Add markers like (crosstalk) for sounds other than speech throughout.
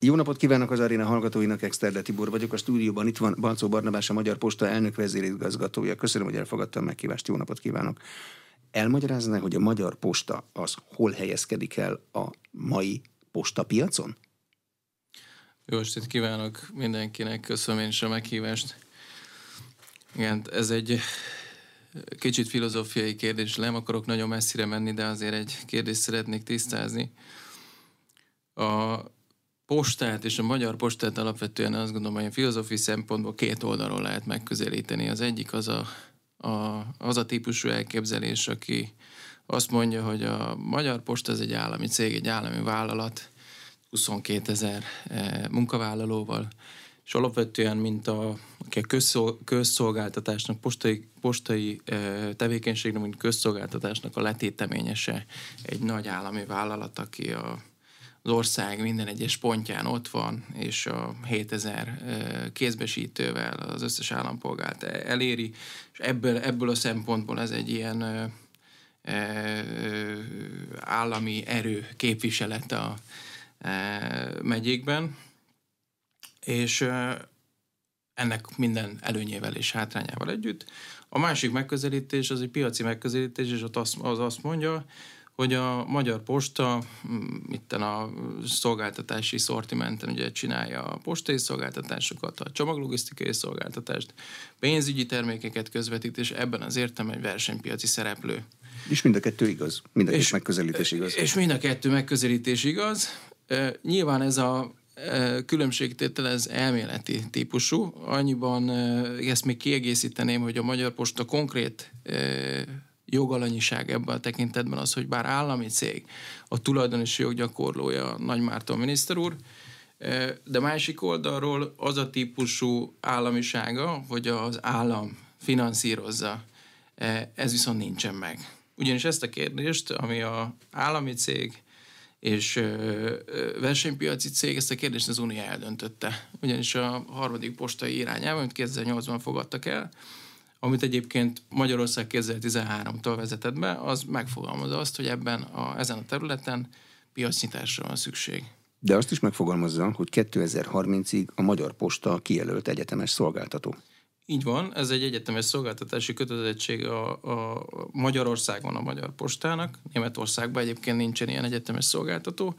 Jó napot kívánok az aréna hallgatóinak, Exterde Tibor vagyok. A stúdióban itt van Balcó Barnabás, a Magyar Posta elnök vezérigazgatója. Köszönöm, hogy elfogadtam meghívást. Jó napot kívánok. Elmagyarázná, hogy a Magyar Posta az hol helyezkedik el a mai postapiacon? Jó estét kívánok mindenkinek, köszönöm én is a meghívást. Igen, ez egy kicsit filozófiai kérdés, nem akarok nagyon messzire menni, de azért egy kérdést szeretnék tisztázni. A postát és a magyar postát alapvetően azt gondolom, hogy a filozófiai szempontból két oldalról lehet megközelíteni. Az egyik az a, a, az a típusú elképzelés, aki azt mondja, hogy a magyar posta ez egy állami cég, egy állami vállalat, 22 ezer eh, munkavállalóval, és alapvetően, mint a, a közszolgáltatásnak, postai, postai eh, tevékenységnek, mint közszolgáltatásnak a letéteményese egy nagy állami vállalat, aki a az ország minden egyes pontján ott van, és a 7000 kézbesítővel az összes állampolgárt eléri, és ebből, ebből a szempontból ez egy ilyen állami erő képviselet a megyékben, és ennek minden előnyével és hátrányával együtt. A másik megközelítés az egy piaci megközelítés, és az azt mondja, hogy a Magyar Posta mm, itten a szolgáltatási szortimenten ugye csinálja a postai szolgáltatásokat, a csomaglogisztikai szolgáltatást, pénzügyi termékeket közvetít, és ebben az értem egy versenypiaci szereplő. És mind a kettő igaz? Mind a és, megközelítés igaz? És mind a kettő megközelítés igaz. Nyilván ez a különbségtétel ez elméleti típusú. Annyiban ezt még kiegészíteném, hogy a Magyar Posta konkrét jogalanyiság ebben a tekintetben az, hogy bár állami cég, a tulajdonosi joggyakorlója Nagy Márton miniszter úr, de másik oldalról az a típusú államisága, hogy az állam finanszírozza, ez viszont nincsen meg. Ugyanis ezt a kérdést, ami a állami cég és versenypiaci cég, ezt a kérdést az Unió eldöntötte. Ugyanis a harmadik postai irányában, amit 2008-ban fogadtak el, amit egyébként Magyarország 2013-tól vezetett be, az megfogalmazza azt, hogy ebben a, ezen a területen piacnyitásra van szükség. De azt is megfogalmazza, hogy 2030-ig a Magyar Posta kijelölt egyetemes szolgáltató. Így van, ez egy egyetemes szolgáltatási kötelezettség a, a Magyarországon a Magyar Postának. Németországban egyébként nincsen ilyen egyetemes szolgáltató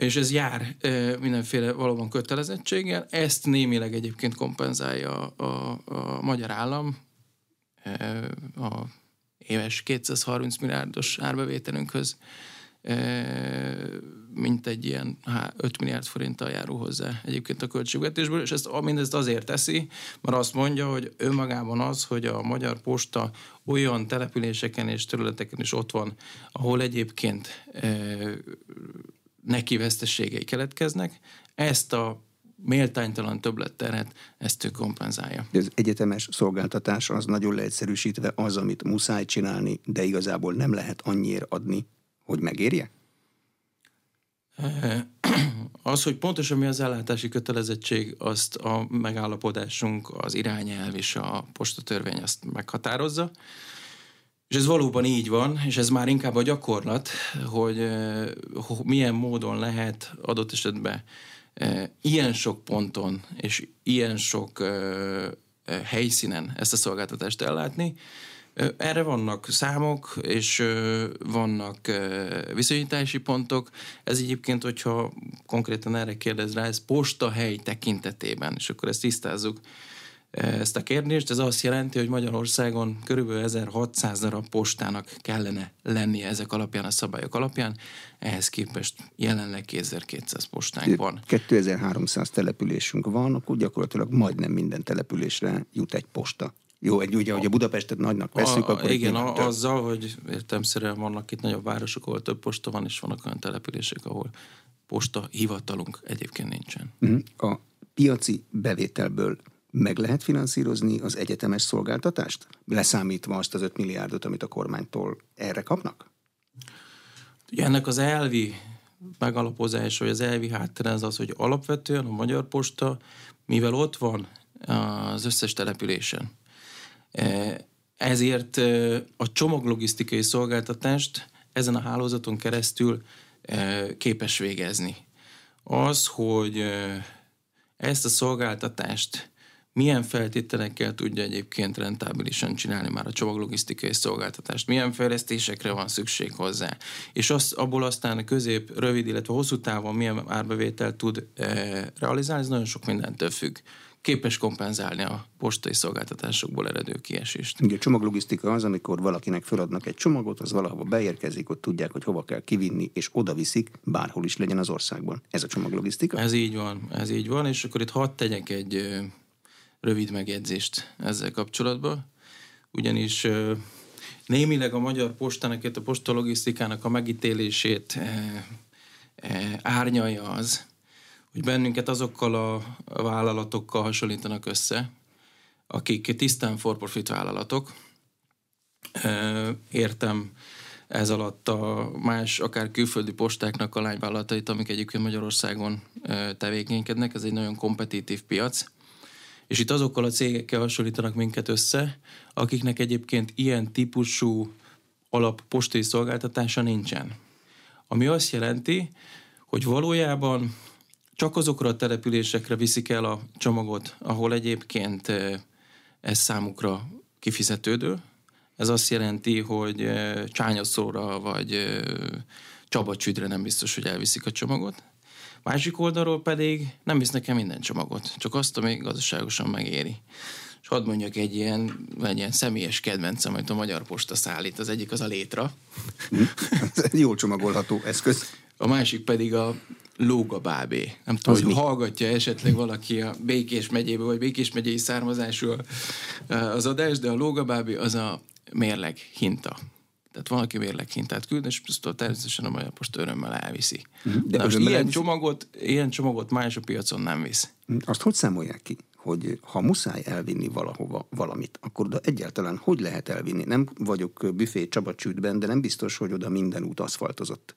és ez jár mindenféle valóban kötelezettséggel. Ezt némileg egyébként kompenzálja a, a, a magyar állam a éves 230 milliárdos árbevételünkhöz mint egy ilyen 5 milliárd forinttal járul hozzá egyébként a költségvetésből, és ezt mindezt azért teszi, mert azt mondja, hogy önmagában az, hogy a Magyar Posta olyan településeken és területeken is ott van, ahol egyébként neki veszteségei keletkeznek, ezt a méltánytalan többletterhet, ezt ő kompenzálja. De az egyetemes szolgáltatás az nagyon leegyszerűsítve az, amit muszáj csinálni, de igazából nem lehet annyiért adni, hogy megérje? (clears throat) Az, hogy pontosan mi az ellátási kötelezettség, azt a megállapodásunk, az irányelv és a postatörvény azt meghatározza. És ez valóban így van, és ez már inkább a gyakorlat, hogy milyen módon lehet adott esetben ilyen sok ponton és ilyen sok helyszínen ezt a szolgáltatást ellátni. Erre vannak számok, és vannak viszonyítási pontok. Ez egyébként, hogyha konkrétan erre kérdez rá, ez postahely tekintetében, és akkor ezt tisztázzuk ezt a kérdést. Ez azt jelenti, hogy Magyarországon körülbelül 1600 darab postának kellene lennie ezek alapján, a szabályok alapján. Ehhez képest jelenleg 2200 postánk van. 2300 településünk van, akkor gyakorlatilag majdnem minden településre jut egy posta. Jó, egy ugye, hogy a Budapestet nagynak veszük, a, akkor... Igen, a, azzal, hogy értemszerűen vannak itt nagyobb városok, ahol több posta van, és vannak olyan települések, ahol posta hivatalunk egyébként nincsen. Mhm. A piaci bevételből meg lehet finanszírozni az egyetemes szolgáltatást? Leszámítva azt az 5 milliárdot, amit a kormánytól erre kapnak? Ugye ennek az elvi megalapozás, vagy az elvi háttér az az, hogy alapvetően a Magyar Posta, mivel ott van az összes településen, e, ezért e, a csomaglogisztikai szolgáltatást ezen a hálózaton keresztül képes végezni. az, hogy ezt a szolgáltatást milyen feltételekkel tudja egyébként rentábilisan csinálni már a csomaglogisztikai szolgáltatást, milyen fejlesztésekre van szükség hozzá, és az, abból aztán közép, rövid, illetve hosszú távon milyen árbevételt tud e, realizálni, ez nagyon sok mindentől függ képes kompenzálni a postai szolgáltatásokból eredő kiesést. Ugye a csomaglogisztika az, amikor valakinek feladnak egy csomagot, az valahova beérkezik, ott tudják, hogy hova kell kivinni, és oda viszik, bárhol is legyen az országban. Ez a csomaglogisztika? Ez így van, ez így van, és akkor itt hadd tegyek egy rövid megjegyzést ezzel kapcsolatban, ugyanis némileg a Magyar Postának, a posta logisztikának a megítélését árnyalja az, hogy bennünket azokkal a vállalatokkal hasonlítanak össze, akik tisztán for profit vállalatok. Értem ez alatt a más, akár külföldi postáknak a lányvállalatait, amik egyébként Magyarországon tevékenykednek. Ez egy nagyon kompetitív piac. És itt azokkal a cégekkel hasonlítanak minket össze, akiknek egyébként ilyen típusú alap postai szolgáltatása nincsen. Ami azt jelenti, hogy valójában csak azokra a településekre viszik el a csomagot, ahol egyébként ez számukra kifizetődő. Ez azt jelenti, hogy csányaszóra vagy csabacsüdre nem biztos, hogy elviszik a csomagot. Másik oldalról pedig nem visznek el minden csomagot, csak azt, ami gazdaságosan megéri. És hadd mondjak egy ilyen, egy ilyen személyes kedvencem, amit a Magyar Posta szállít. Az egyik az a létra. Hm? Jól csomagolható eszköz. A másik pedig a Lógabábé. Nem tudom, az hogy mi? hallgatja esetleg valaki a Békés megyébe, vagy Békés megyei származású az adás, de a Lógabábé az a mérleg hinta. Tehát van, aki mérleg hintát küld, és azt természetesen a Magyar Posta örömmel elviszi. Mhm. De Na most ilyen, elviszi? csomagot, ilyen csomagot más a piacon nem visz. Mhm. Azt hogy számolják ki? hogy ha muszáj elvinni valahova valamit, akkor oda egyáltalán hogy lehet elvinni? Nem vagyok büfé csabacsűtben, de nem biztos, hogy oda minden út aszfaltozott.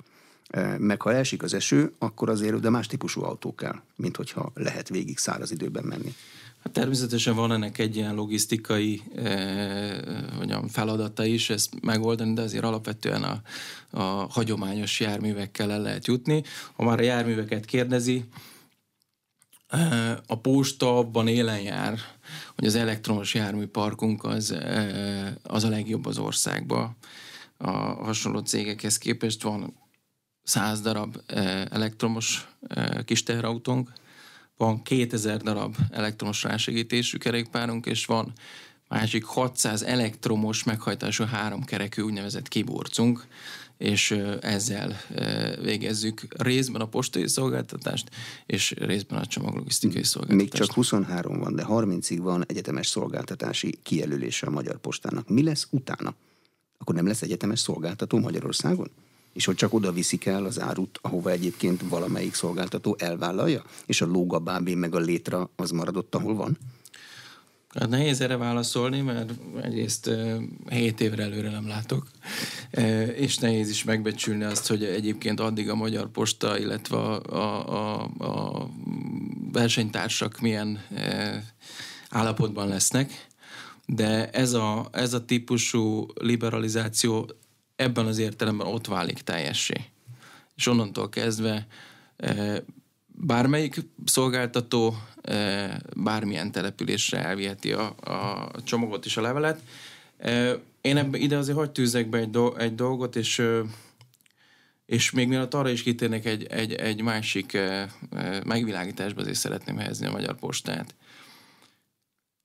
Meg ha elsik az eső, akkor azért de más típusú autó kell, mint hogyha lehet végig száraz időben menni. Hát természetesen van ennek egy ilyen logisztikai eh, mondjam, feladata is ezt megoldani, de azért alapvetően a, a hagyományos járművekkel el lehet jutni. Ha már a járműveket kérdezi, eh, a posta abban élen jár, hogy az elektromos járműparkunk az, eh, az a legjobb az országban. A hasonló cégekhez képest van 100 darab eh, elektromos eh, kis teherautónk, van 2000 darab elektromos rásegítésű kerékpárunk, és van másik 600 elektromos meghajtású háromkerekű úgynevezett kiburcunk, és ezzel végezzük részben a postai szolgáltatást, és részben a csomaglogisztikai szolgáltatást. Még csak 23 van, de 30-ig van egyetemes szolgáltatási kijelölése a Magyar Postának. Mi lesz utána? Akkor nem lesz egyetemes szolgáltató Magyarországon? És hogy csak oda viszik el az árut, ahova egyébként valamelyik szolgáltató elvállalja, és a lógabábé meg a létra az maradott, ahol van? Hát nehéz erre válaszolni, mert egyrészt 7 évre előre nem látok, és nehéz is megbecsülni azt, hogy egyébként addig a Magyar Posta, illetve a, a, a, a versenytársak milyen állapotban lesznek, de ez a, ez a típusú liberalizáció ebben az értelemben ott válik teljessé. És onnantól kezdve e, bármelyik szolgáltató e, bármilyen településre elviheti a, a csomagot és a levelet. E, én ebbe, ide azért hogy tűzek be egy, do, egy dolgot, és és még mielőtt arra is kitérnék egy, egy, egy másik megvilágításba azért szeretném helyezni a Magyar Postát.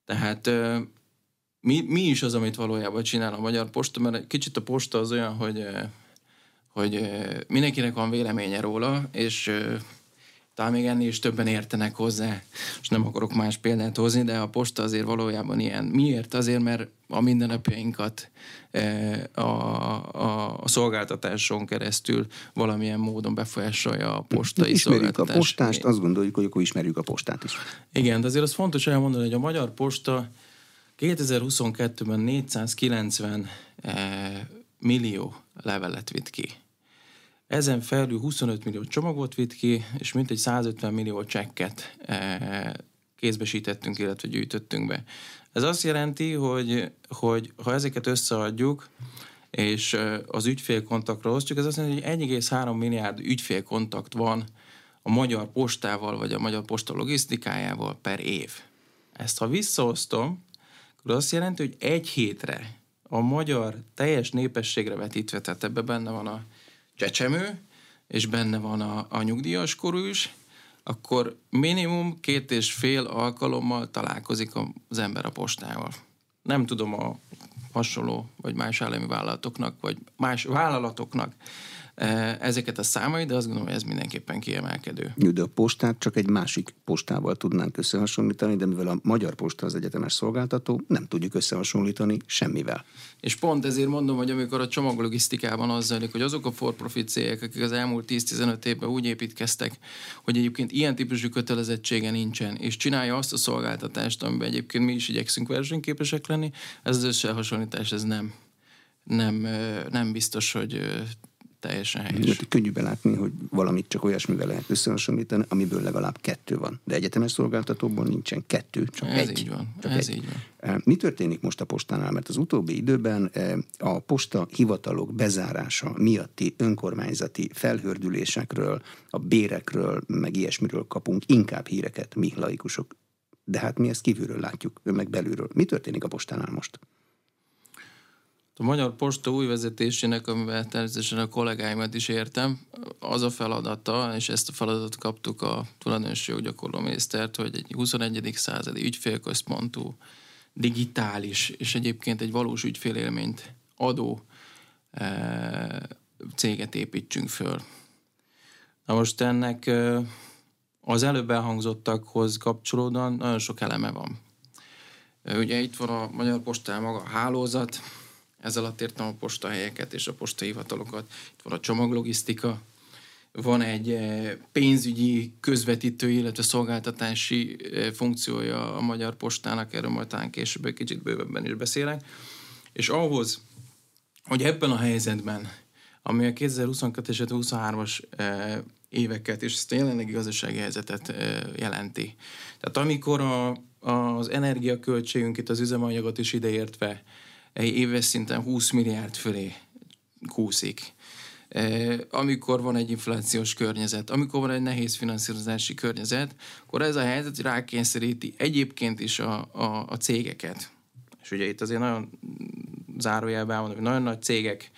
Tehát mi, mi is az, amit valójában csinál a Magyar Posta, mert kicsit a posta az olyan, hogy, eh, hogy eh, mindenkinek van véleménye róla, és eh, talán még ennél is többen értenek hozzá, és nem akarok más példát hozni, de a posta azért valójában ilyen. Miért? Azért, mert a mindennapjainkat a, a, a szolgáltatáson keresztül valamilyen módon befolyásolja a postai ismerjük szolgáltatás. a postást, azt gondoljuk, hogy akkor ismerjük a postát is. Igen, de azért az fontos elmondani, hogy a Magyar Posta 2022-ben 490 eh, millió levelet vitt ki. Ezen felül 25 millió csomagot vitt ki, és mintegy 150 millió csekket eh, kézbesítettünk, illetve gyűjtöttünk be. Ez azt jelenti, hogy, hogy ha ezeket összeadjuk, és eh, az ügyfélkontaktra osztjuk, ez azt jelenti, hogy 1,3 milliárd ügyfélkontakt van a magyar postával, vagy a magyar posta logisztikájával per év. Ezt ha visszaosztom, akkor azt jelenti, hogy egy hétre a magyar teljes népességre vetítve, tehát ebben benne van a csecsemő, és benne van a, a nyugdíjas korú is, akkor minimum két és fél alkalommal találkozik az ember a postával. Nem tudom a hasonló, vagy más állami vállalatoknak, vagy más vállalatoknak ezeket a számait, de azt gondolom, hogy ez mindenképpen kiemelkedő. De a postát csak egy másik postával tudnánk összehasonlítani, de mivel a magyar posta az egyetemes szolgáltató, nem tudjuk összehasonlítani semmivel. És pont ezért mondom, hogy amikor a csomaglogisztikában az zajlik, hogy azok a for profit cégek, akik az elmúlt 10-15 évben úgy építkeztek, hogy egyébként ilyen típusú kötelezettsége nincsen, és csinálja azt a szolgáltatást, amiben egyébként mi is igyekszünk versenyképesek lenni, ez az összehasonlítás ez nem, nem, eh, nem biztos, hogy eh, teljesen helyes. Mert könnyű belátni, hogy valamit csak olyasmivel lehet összehasonlítani, amiből legalább kettő van. De egyetemes szolgáltatóban nincsen kettő, csak Ez egy. így van. Csak Ez egy. így van. Eh, mi történik most a postánál? Mert az utóbbi időben eh, a posta hivatalok bezárása miatti önkormányzati felhördülésekről, a bérekről, meg ilyesmiről kapunk inkább híreket mi laikusok. De hát mi ezt kívülről látjuk, meg belülről. Mi történik a postánál most? A Magyar Posta új vezetésének, amivel természetesen a kollégáimat is értem, az a feladata, és ezt a feladatot kaptuk a tulajdonosi joggyakorló minisztert, hogy egy 21. századi ügyfélközpontú, digitális, és egyébként egy valós ügyfélélményt adó e, céget építsünk föl. Na most ennek e, az előbb elhangzottakhoz kapcsolódóan nagyon sok eleme van. E, ugye itt van a Magyar Postán maga a hálózat, ez alatt értem a postahelyeket és a postahivatalokat. Itt van a csomaglogisztika, van egy eh, pénzügyi közvetítő, illetve szolgáltatási eh, funkciója a Magyar Postának, erről majd talán később egy kicsit bővebben is beszélek. És ahhoz, hogy ebben a helyzetben, ami a 2022 és 2023-as eh, éveket és ezt a jelenlegi gazdasági helyzetet jelenti. Tehát amikor a, az energiaköltségünk itt az üzemanyagot is ideértve éves szinten 20 milliárd fölé kúszik. Amikor van egy inflációs környezet, amikor van egy nehéz finanszírozási környezet, akkor ez a helyzet rákényszeríti egyébként is a, a, a cégeket. És ugye itt azért nagyon zárójelben mondom, hogy nagyon nagy cégek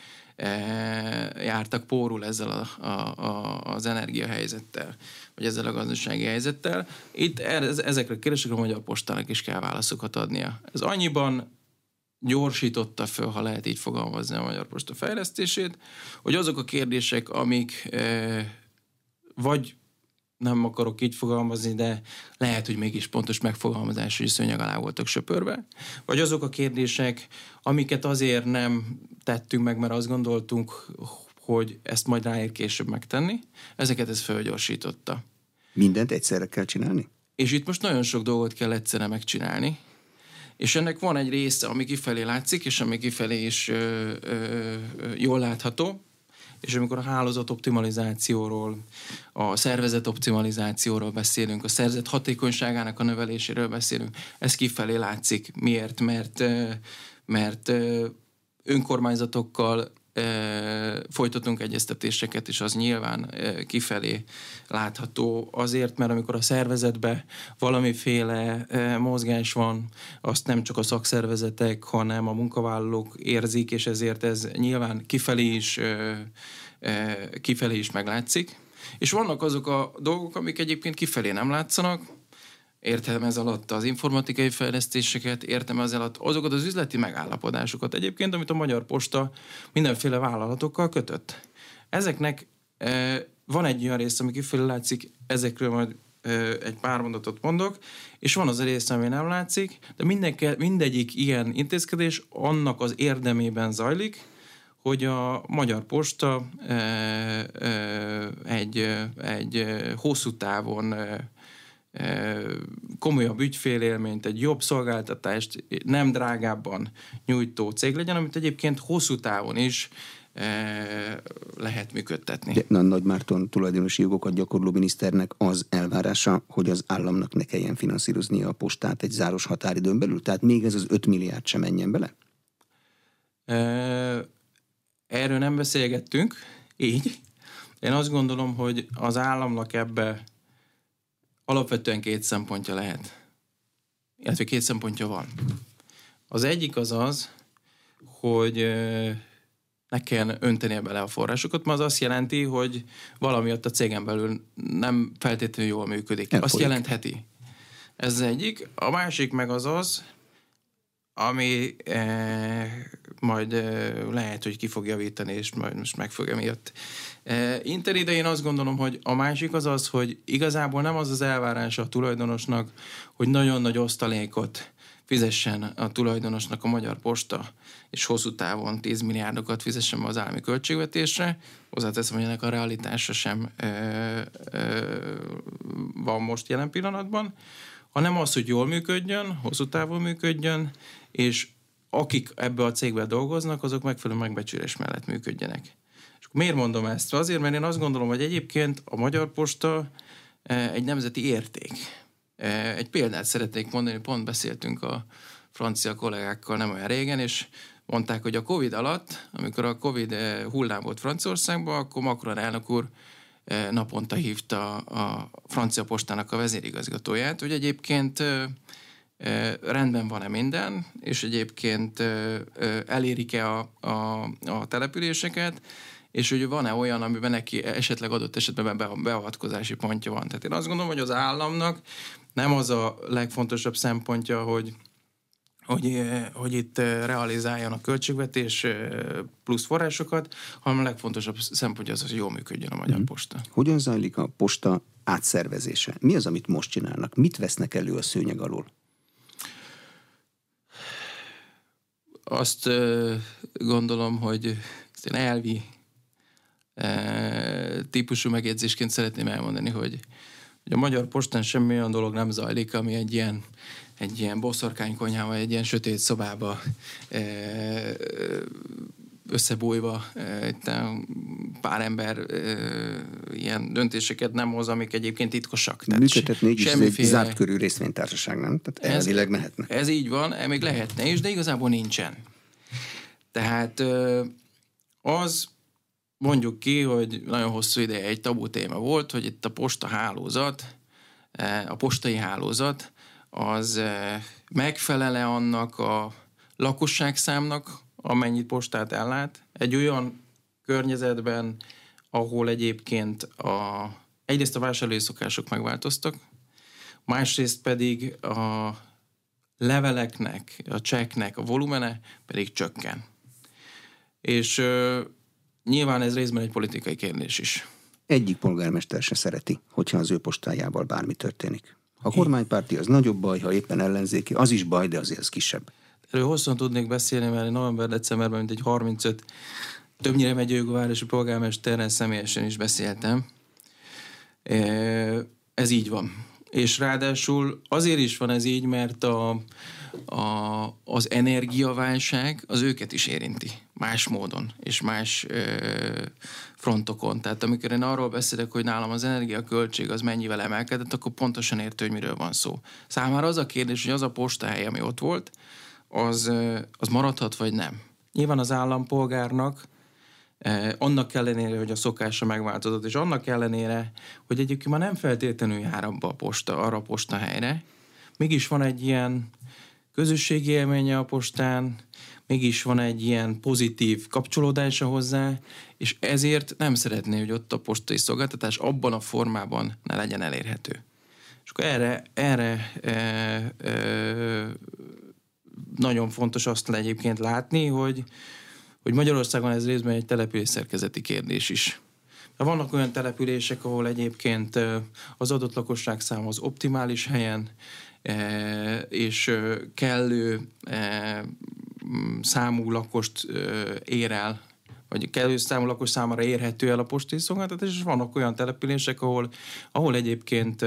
jártak pórul ezzel a, a, a, az energiahelyzettel, vagy ezzel a gazdasági helyzettel. Itt ezekre a kérdésekre a Magyar Postának is kell válaszokat adnia. Ez annyiban gyorsította föl, ha lehet így fogalmazni a Magyar Posta fejlesztését, hogy azok a kérdések, amik e, vagy nem akarok így fogalmazni, de lehet, hogy mégis pontos megfogalmazás, hogy szőnyeg alá voltak söpörve. Vagy azok a kérdések, amiket azért nem tettünk meg, mert azt gondoltunk, hogy ezt majd ráér később megtenni, ezeket ez fölgyorsította. Mindent egyszerre kell csinálni? És itt most nagyon sok dolgot kell egyszerre megcsinálni, és ennek van egy része, ami kifelé látszik, és ami kifelé is ö, ö, jól látható, és amikor a hálózat optimalizációról, a szervezet optimalizációról beszélünk, a szervezet hatékonyságának a növeléséről beszélünk, ez kifelé látszik. Miért? Mert, mert önkormányzatokkal folytatunk egyeztetéseket, és az nyilván kifelé látható azért, mert amikor a szervezetbe valamiféle mozgás van, azt nem csak a szakszervezetek, hanem a munkavállalók érzik, és ezért ez nyilván kifelé is, kifelé is meglátszik. És vannak azok a dolgok, amik egyébként kifelé nem látszanak, értem ez alatt az informatikai fejlesztéseket, értem ez alatt azokat az üzleti megállapodásokat egyébként, amit a Magyar Posta mindenféle vállalatokkal kötött. Ezeknek e, van egy olyan rész, ami kifelé látszik, ezekről majd e, egy pár mondatot mondok, és van az a rész, ami nem látszik, de mindenke, mindegyik ilyen intézkedés annak az érdemében zajlik, hogy a Magyar Posta e, e, egy, egy hosszú távon e, komolyabb ügyfélélményt, egy jobb szolgáltatást nem drágábban nyújtó cég legyen, amit egyébként hosszú távon is lehet működtetni. De a Nagy Márton tulajdonosi jogokat gyakorló miniszternek az elvárása, hogy az államnak ne kelljen finanszíroznia a postát egy záros határidőn belül? Tehát még ez az 5 milliárd sem menjen bele? Erről nem beszélgettünk, így. Én azt gondolom, hogy az államnak ebbe alapvetően két szempontja lehet. Illetve két szempontja van. Az egyik az az, hogy ne kell öntenie bele a forrásokat, mert az azt jelenti, hogy valami ott a cégen belül nem feltétlenül jól működik. Elfolyik. Azt jelentheti. Ez az egyik. A másik meg az az, ami eh, majd eh, lehet, hogy ki fog javítani, és majd most meg fog emiatt eh, inteni, de én azt gondolom, hogy a másik az az, hogy igazából nem az az elvárása a tulajdonosnak, hogy nagyon nagy osztalékot fizessen a tulajdonosnak a Magyar Posta, és hosszú távon 10 milliárdokat fizessen az állami költségvetésre. Hozzáteszem, hogy ennek a realitása sem ö, ö, van most jelen pillanatban, hanem az, hogy jól működjön, hosszú távon működjön, és akik ebbe a cégbe dolgoznak, azok megfelelő megbecsülés mellett működjenek. És miért mondom ezt? Azért, mert én azt gondolom, hogy egyébként a Magyar Posta egy nemzeti érték egy példát szeretnék mondani, pont beszéltünk a francia kollégákkal nem olyan régen, és mondták, hogy a Covid alatt, amikor a Covid hullám volt Franciaországban, akkor Macron elnök úr naponta hívta a francia postának a vezérigazgatóját, hogy egyébként rendben van-e minden, és egyébként elérik-e a, a, a településeket, és hogy van-e olyan, amiben neki esetleg adott esetben beavatkozási pontja van. Tehát én azt gondolom, hogy az államnak nem az a legfontosabb szempontja, hogy hogy, hogy itt realizáljon a költségvetés plusz forrásokat, hanem a legfontosabb szempontja az, hogy jól működjön a Magyar mm. Posta. Hogyan zajlik a posta átszervezése? Mi az, amit most csinálnak? Mit vesznek elő a szőnyeg alól? Azt gondolom, hogy elvi típusú megjegyzésként szeretném elmondani, hogy hogy a Magyar Postán semmi olyan dolog nem zajlik, ami egy ilyen, egy ilyen boszorkánykonyhában, egy ilyen sötét szobába e, összebújva itt pár ember ilyen döntéseket nem hoz, amik egyébként titkosak. Tehát Működhetné így semmiféle... egy zárt körű részvénytársaság, nem? Tehát ez, elvileg mehetne. Ez így van, még lehetne is, de igazából nincsen. Tehát az mondjuk ki, hogy nagyon hosszú ideje egy tabu téma volt, hogy itt a posta hálózat, a postai hálózat, az e, megfelele annak a lakosságszámnak, amennyit postát ellát, egy olyan környezetben, ahol egyébként a, egyrészt a vásárlói szokások megváltoztak, másrészt pedig a leveleknek, a cseknek a volumene pedig csökken. És Nyilván ez részben egy politikai kérdés is. Egyik polgármester se szereti, hogyha az ő postájával bármi történik. A kormánypárti az nagyobb baj, ha éppen ellenzéki, az is baj, de azért az kisebb. Erről hosszan tudnék beszélni, mert november-decemberben mint egy 35 többnyire megyőgvárosi polgármesterrel személyesen is beszéltem. Ez így van. És ráadásul azért is van ez így, mert a, a, az energiaválság az őket is érinti más módon és más ö, frontokon. Tehát amikor én arról beszélek, hogy nálam az energiaköltség az mennyivel emelkedett, akkor pontosan értő, hogy miről van szó. Számára az a kérdés, hogy az a postahely, ami ott volt, az, az maradhat vagy nem. Nyilván az állampolgárnak eh, annak ellenére, hogy a szokása megváltozott, és annak ellenére, hogy egyébként már nem feltétlenül jár abba a posta, arra a postahelyre, mégis van egy ilyen közösségi élménye a postán, mégis van egy ilyen pozitív kapcsolódása hozzá, és ezért nem szeretné, hogy ott a postai szolgáltatás abban a formában ne legyen elérhető. És akkor erre, erre e, e, nagyon fontos azt egyébként látni, hogy, hogy Magyarországon ez részben egy település szerkezeti kérdés is. Vannak olyan települések, ahol egyébként e, az adott lakosság szám az optimális helyen, és kellő számú lakost ér el, vagy kellő számú lakos számára érhető el a postai szolgáltatás, és vannak olyan települések, ahol, ahol egyébként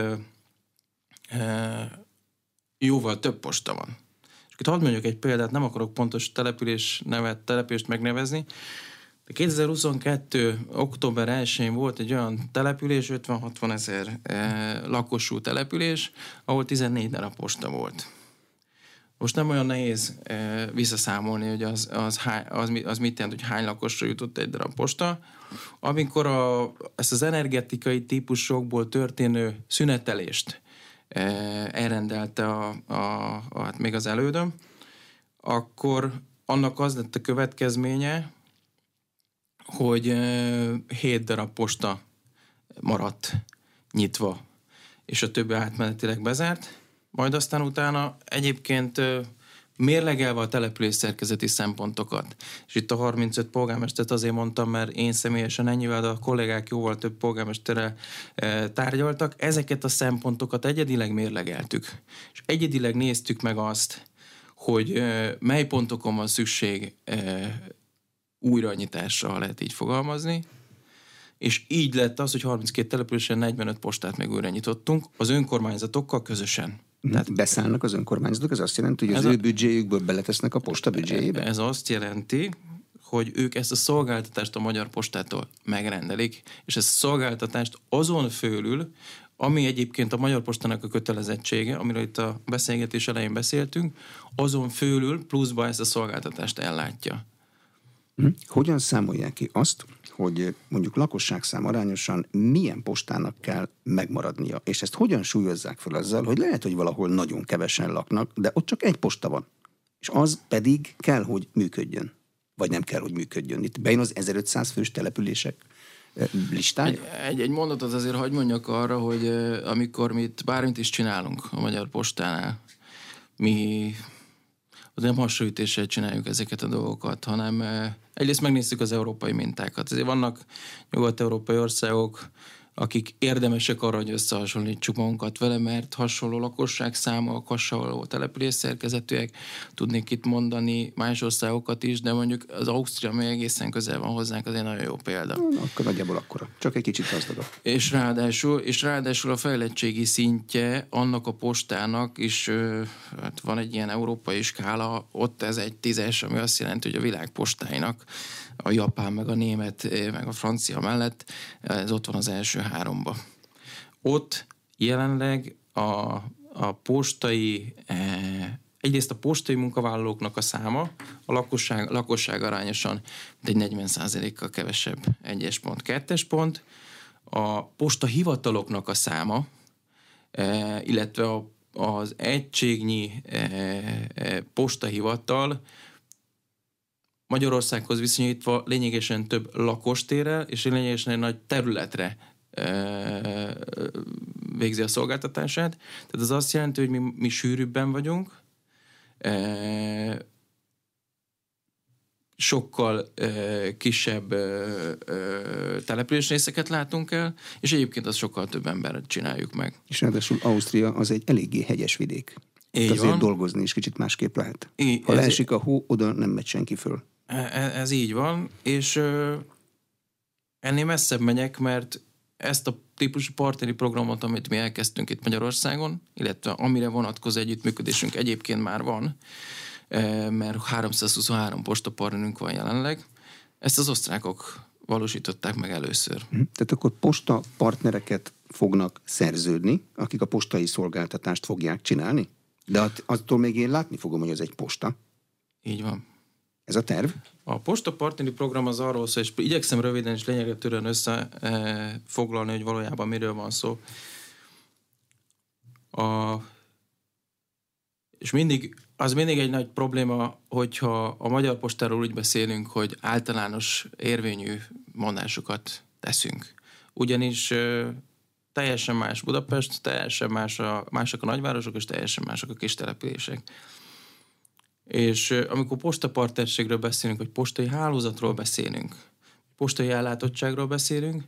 jóval több posta van. És itt hadd mondjuk egy példát, nem akarok pontos település nevet, települést megnevezni, 2022. október 1-én volt egy olyan település, 50-60 ezer e, lakosú település, ahol 14 darab posta volt. Most nem olyan nehéz e, visszaszámolni, hogy az, az, az, az mit jelent, hogy hány lakosra jutott egy darab posta. Amikor a, ezt az energetikai típusokból történő szünetelést e, elrendelte a, a, a, hát még az elődöm, akkor annak az lett a következménye, hogy hét darab posta maradt nyitva, és a többi átmenetileg bezárt majd aztán utána egyébként mérlegelve a település szerkezeti szempontokat. És itt a 35 polgármestert azért mondtam, mert én személyesen ennyivel, de a kollégák jóval több polgármesterrel tárgyaltak. Ezeket a szempontokat egyedileg mérlegeltük. És egyedileg néztük meg azt, hogy mely pontokon van szükség újranyitásra, ha lehet így fogalmazni, és így lett az, hogy 32 településen 45 postát meg újra nyitottunk, az önkormányzatokkal közösen. Tehát beszállnak az önkormányzatok, ez azt jelenti, hogy az ő a, büdzséjükből beletesznek a posta büdzséjébe? Ez azt jelenti, hogy ők ezt a szolgáltatást a Magyar Postától megrendelik, és ezt a szolgáltatást azon fölül, ami egyébként a Magyar Postának a kötelezettsége, amiről itt a beszélgetés elején beszéltünk, azon fölül pluszba ezt a szolgáltatást ellátja. Hm? Hogyan számolják ki azt, hogy mondjuk lakosságszám arányosan milyen postának kell megmaradnia, és ezt hogyan súlyozzák fel azzal, hogy lehet, hogy valahol nagyon kevesen laknak, de ott csak egy posta van, és az pedig kell, hogy működjön. Vagy nem kell, hogy működjön. Itt bejön az 1500 fős települések eh, listája? Egy, egy, mondatot azért hagyd mondjak arra, hogy eh, amikor mi itt bármit is csinálunk a Magyar Postánál, mi az nem hasonlítéssel csináljuk ezeket a dolgokat, hanem eh, egyrészt megnézzük az európai mintákat. Ezért vannak nyugat-európai országok, akik érdemesek arra, hogy összehasonlítsuk magunkat vele, mert hasonló lakosság száma, hasonló település szerkezetűek, tudnék itt mondani más országokat is, de mondjuk az Ausztria, ami egészen közel van hozzánk, az egy nagyon jó példa. Na, akkor nagyjából akkora, csak egy kicsit gazdagabb. És ráadásul, és ráadásul a fejlettségi szintje annak a postának is, hát van egy ilyen európai skála, ott ez egy tízes, ami azt jelenti, hogy a világ postáinak a japán, meg a német, eh, meg a francia mellett, ez ott van az első háromba. Ott jelenleg a, a postai, eh, egyrészt a postai munkavállalóknak a száma, a lakosság, lakosság arányosan egy 40%-kal kevesebb, egyes pont, kettes pont, a posta hivataloknak a száma, eh, illetve a, az egységnyi postahivatal Magyarországhoz viszonyítva lényegesen több lakostérrel és lényegesen egy nagy területre végzi a szolgáltatását. Tehát az azt jelenti, hogy mi, mi sűrűbben vagyunk, sokkal kisebb településrészeket látunk el, és egyébként az sokkal több embert csináljuk meg. És ráadásul Ausztria az egy eléggé hegyes vidék. Így azért van. dolgozni is kicsit másképp lehet. I, ha leesik a hó, oda nem megy senki föl. E, e, ez így van, és ennél messzebb megyek, mert ezt a típusú partneri programot, amit mi elkezdtünk itt Magyarországon, illetve amire vonatkozó együttműködésünk egyébként már van, e, mert 323 postapartnerünk van jelenleg, ezt az osztrákok valósították meg először. Mhm. Tehát akkor posta partnereket fognak szerződni, akik a postai szolgáltatást fogják csinálni? De attól még én látni fogom, hogy ez egy posta. Így van. Ez a terv? A Posta Partneri Program az arról szól, és igyekszem röviden és lényegre törően összefoglalni, hogy valójában miről van szó. A, és mindig, az mindig egy nagy probléma, hogyha a Magyar Postáról úgy beszélünk, hogy általános érvényű mondásokat teszünk. Ugyanis teljesen más Budapest, teljesen más a, mások a nagyvárosok, és teljesen mások a kis települések. És amikor postapartnerségről beszélünk, vagy postai hálózatról beszélünk, postai ellátottságról beszélünk,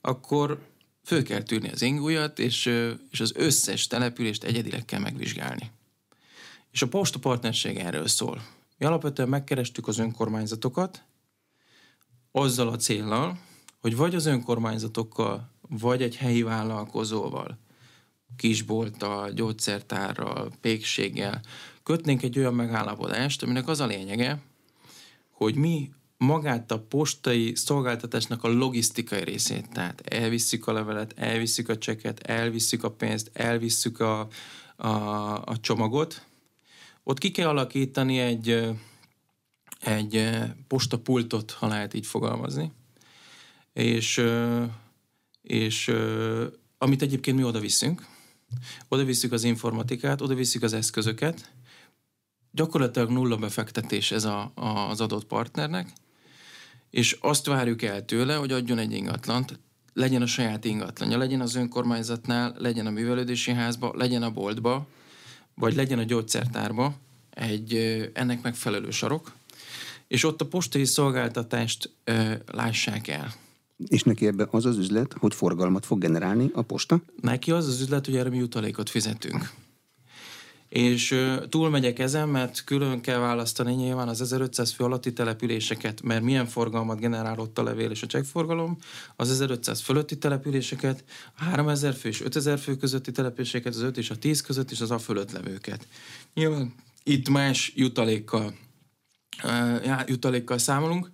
akkor föl kell tűrni az ingújat, és, és az összes települést egyedileg kell megvizsgálni. És a postapartnerség erről szól. Mi alapvetően megkerestük az önkormányzatokat, azzal a céllal, hogy vagy az önkormányzatokkal, vagy egy helyi vállalkozóval, kisbolttal, gyógyszertárral, pékséggel kötnénk egy olyan megállapodást, aminek az a lényege, hogy mi magát a postai szolgáltatásnak a logisztikai részét, tehát elvisszük a levelet, elvisszük a cseket, elvisszük a pénzt, elvisszük a, a, a csomagot, ott ki kell alakítani egy, egy postapultot, ha lehet így fogalmazni, és, és amit egyébként mi oda viszünk, oda visszük az informatikát, oda visszük az eszközöket, gyakorlatilag nulla befektetés ez a, a, az adott partnernek, és azt várjuk el tőle, hogy adjon egy ingatlant, legyen a saját ingatlanja, legyen az önkormányzatnál, legyen a művelődési házba, legyen a boltba, vagy legyen a gyógyszertárba egy ennek megfelelő sarok, és ott a postai szolgáltatást ö, lássák el. És neki ebbe az az üzlet, hogy forgalmat fog generálni a posta? Neki az az üzlet, hogy erre mi jutalékot fizetünk. És túlmegyek ezen, mert külön kell választani nyilván az 1500 fő alatti településeket, mert milyen forgalmat generál ott a levél és a csekkforgalom, az 1500 fölötti településeket, a 3000 fő és 5000 fő közötti településeket, az 5 és a 10 között, és az a fölött levőket. Nyilván itt más jutalékkal, uh, jutalékkal számolunk,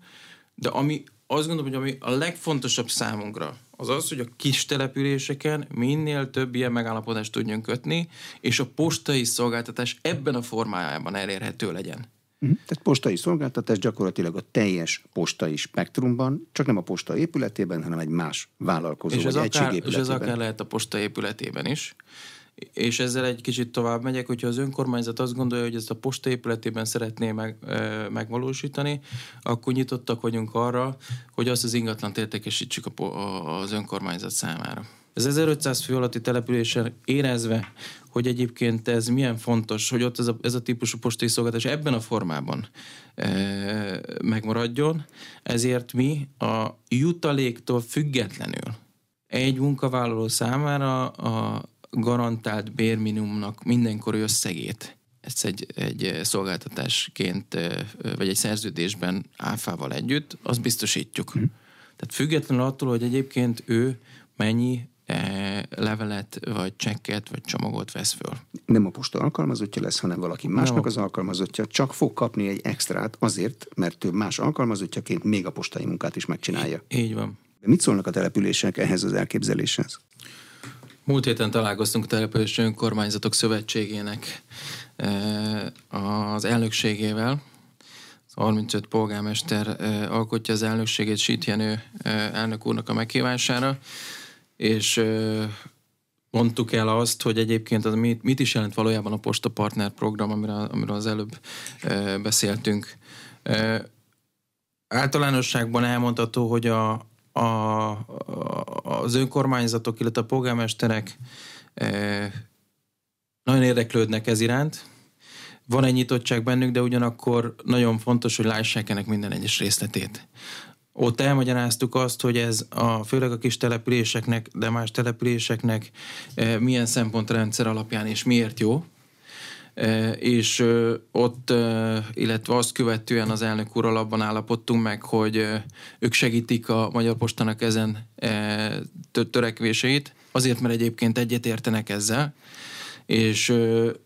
de ami azt gondolom, hogy ami a legfontosabb számunkra, az az, hogy a kis településeken minél több ilyen megállapodást tudjunk kötni, és a postai szolgáltatás ebben a formájában elérhető legyen. Uh-huh. Tehát postai szolgáltatás gyakorlatilag a teljes postai spektrumban, csak nem a posta épületében, hanem egy más vállalkozó és vagy ez egység akár. És ez akár lehet a posta épületében is és ezzel egy kicsit tovább megyek, hogyha az önkormányzat azt gondolja, hogy ezt a posta épületében szeretné meg, megvalósítani, akkor nyitottak vagyunk arra, hogy azt az ingatlant értékesítsük a, a, az önkormányzat számára. Ez 1500 fő alatti településen érezve, hogy egyébként ez milyen fontos, hogy ott ez a, ez a típusú postai szolgáltatás ebben a formában e, megmaradjon, ezért mi a jutaléktól függetlenül egy munkavállaló számára a garantált bérminimumnak mindenkori összegét ezt egy, egy szolgáltatásként, vagy egy szerződésben áfával együtt, azt biztosítjuk. Mm. Tehát függetlenül attól, hogy egyébként ő mennyi levelet, vagy csekket, vagy csomagot vesz föl. Nem a posta alkalmazottja lesz, hanem valaki másnak no. az alkalmazottja, csak fog kapni egy extrát azért, mert ő más alkalmazottjaként még a postai munkát is megcsinálja. Így van. De mit szólnak a települések ehhez az elképzeléshez? Múlt héten találkoztunk a Települési Önkormányzatok Szövetségének eh, az elnökségével. Az 35 polgármester eh, alkotja az elnökségét Sítjenő eh, elnök úrnak a meghívására, és mondtuk el azt, hogy egyébként az mit, mit is jelent valójában a Posta Partner program, amiről, amiről az előbb beszéltünk. Általánosságban elmondható, hogy a, a, az önkormányzatok, illetve a polgármesterek e, nagyon érdeklődnek ez iránt. Van egy nyitottság bennük, de ugyanakkor nagyon fontos, hogy lássák ennek minden egyes részletét. Ott elmagyaráztuk azt, hogy ez a, főleg a kis településeknek, de más településeknek e, milyen szempontrendszer alapján és miért jó és ott, illetve azt követően az elnök úrral abban állapodtunk meg, hogy ők segítik a Magyar Postának ezen törekvéseit, azért, mert egyébként egyetértenek ezzel, és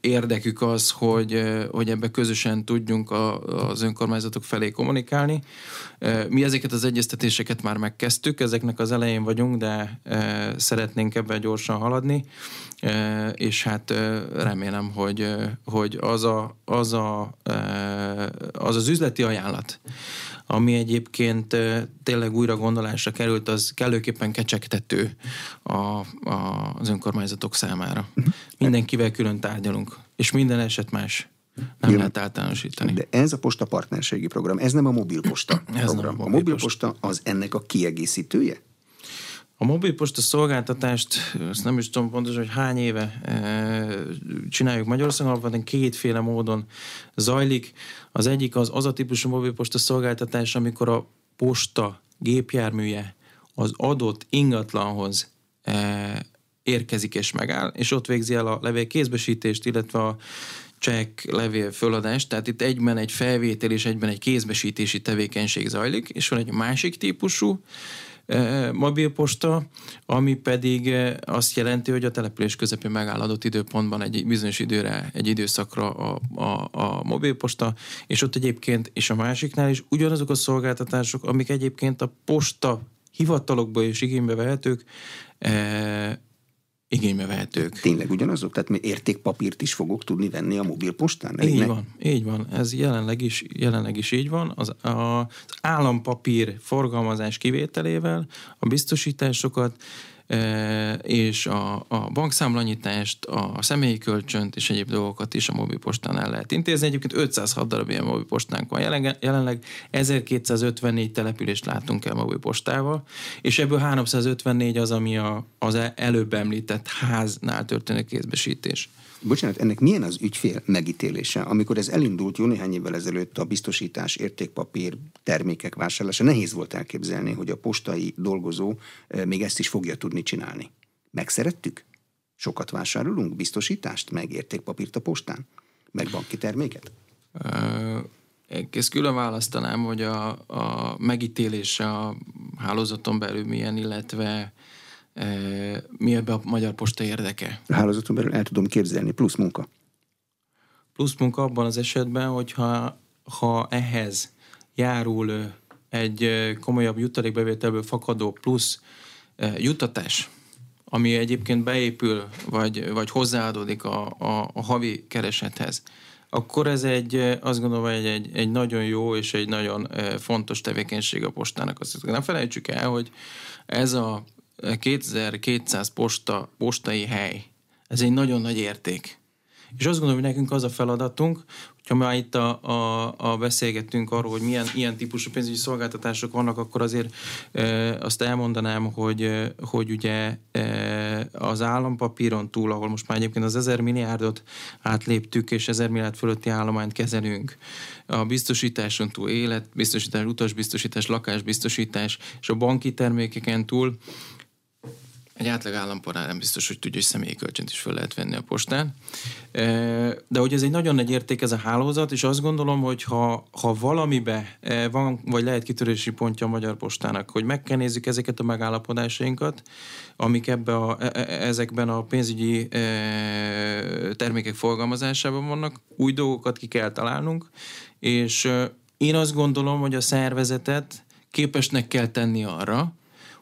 érdekük az, hogy, hogy ebbe közösen tudjunk a, az önkormányzatok felé kommunikálni. Mi ezeket az egyeztetéseket már megkezdtük, ezeknek az elején vagyunk, de szeretnénk ebben gyorsan haladni, és hát remélem, hogy, hogy az, a, az, a, az az üzleti ajánlat, ami egyébként tényleg újra gondolásra került, az kellőképpen kecsegtető a, a, az önkormányzatok számára. Mindenkivel külön tárgyalunk, és minden eset más. Nem Jó. lehet általánosítani. De ez a posta partnerségi program, ez nem a mobilposta ez program. Nem a, mobil a mobilposta az ennek a kiegészítője? A mobilposta szolgáltatást, azt nem is tudom pontosan, hogy hány éve csináljuk Magyarországon, alapvetően kétféle módon zajlik. Az egyik az az a típusú mobilposta szolgáltatás, amikor a posta gépjárműje az adott ingatlanhoz érkezik és megáll, és ott végzi el a levél kézbesítést, illetve a csekk levél föladást, tehát itt egyben egy felvétel és egyben egy kézbesítési tevékenység zajlik, és van egy másik típusú, mobilposta, ami pedig azt jelenti, hogy a település közepén megálladott időpontban egy bizonyos időre, egy időszakra a, a, a mobilposta, és ott egyébként, és a másiknál is ugyanazok a szolgáltatások, amik egyébként a posta hivatalokba is igénybe vehetők, igénybe vehetők. Tényleg ugyanazok? Tehát mi értékpapírt is fogok tudni venni a mobilpostán? Így ne? van, így van. Ez jelenleg is, jelenleg is így van. Az, a, az állampapír forgalmazás kivételével a biztosításokat és a, a bankszámlanyítást, a személyi kölcsönt és egyéb dolgokat is a mobilpostán el lehet intézni. Egyébként 506 darab ilyen mobilpostánk van. Jelenleg, jelenleg 1254 települést látunk el mobilpostával, és ebből 354 az, ami a, az előbb említett háznál történő kézbesítés. Bocsánat, ennek milyen az ügyfél megítélése? Amikor ez elindult jó néhány évvel ezelőtt a biztosítás, értékpapír, termékek vásárlása, nehéz volt elképzelni, hogy a postai dolgozó még ezt is fogja tudni csinálni. Megszerettük? Sokat vásárolunk biztosítást, meg értékpapírt a postán? Meg banki terméket? Ezt külön választanám, hogy a, a megítélése a hálózaton belül milyen, illetve mi ebbe a Magyar Posta érdeke? A hálózaton belül el tudom képzelni, plusz munka. Plusz munka abban az esetben, hogyha ha ehhez járul egy komolyabb jutalékbevételből fakadó plusz juttatás, ami egyébként beépül, vagy, vagy hozzáadódik a, a, a havi keresethez, akkor ez egy, azt gondolom, hogy egy, egy nagyon jó és egy nagyon fontos tevékenység a postának. Azt nem felejtsük el, hogy ez a 2200 posta, postai hely. Ez egy nagyon nagy érték. És azt gondolom, hogy nekünk az a feladatunk, hogyha már itt a, a, a beszélgettünk arról, hogy milyen ilyen típusú pénzügyi szolgáltatások vannak, akkor azért e, azt elmondanám, hogy, hogy ugye e, az állampapíron túl, ahol most már egyébként az 1000 milliárdot átléptük, és 1000 milliárd fölötti állományt kezelünk, a biztosításon túl életbiztosítás, utasbiztosítás, lakásbiztosítás, és a banki termékeken túl egy átlag állampolgár nem biztos, hogy tudja, hogy személyi kölcsönt is fel lehet venni a postán. De hogy ez egy nagyon nagy érték ez a hálózat, és azt gondolom, hogy ha, ha valamibe van, vagy lehet kitörési pontja a Magyar Postának, hogy meg kell nézzük ezeket a megállapodásainkat, amik ebbe a, e, e, ezekben a pénzügyi termékek forgalmazásában vannak, új dolgokat ki kell találnunk, és én azt gondolom, hogy a szervezetet képesnek kell tenni arra,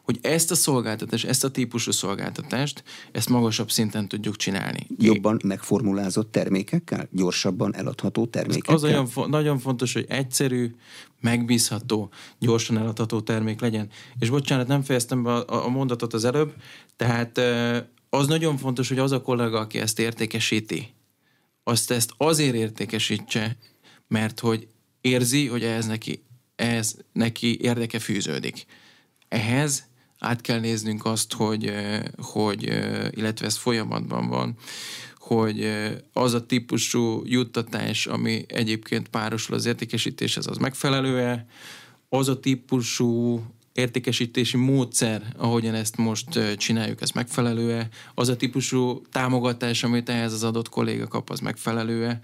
hogy ezt a szolgáltatást, ezt a típusú szolgáltatást, ezt magasabb szinten tudjuk csinálni. Jobban megformulázott termékekkel? Gyorsabban eladható termékekkel? Az olyan, nagyon fontos, hogy egyszerű, megbízható, gyorsan eladható termék legyen. És bocsánat, nem fejeztem be a, a mondatot az előbb, tehát az nagyon fontos, hogy az a kollega, aki ezt értékesíti, azt ezt azért értékesítse, mert hogy érzi, hogy ehhez neki, ehhez neki érdeke fűződik. Ehhez át kell néznünk azt, hogy, hogy illetve ez folyamatban van, hogy az a típusú juttatás, ami egyébként párosul az értékesítéshez, az megfelelő-e, az a típusú értékesítési módszer, ahogyan ezt most csináljuk, ez megfelelő-e? Az a típusú támogatás, amit ehhez az adott kolléga kap, az megfelelő-e?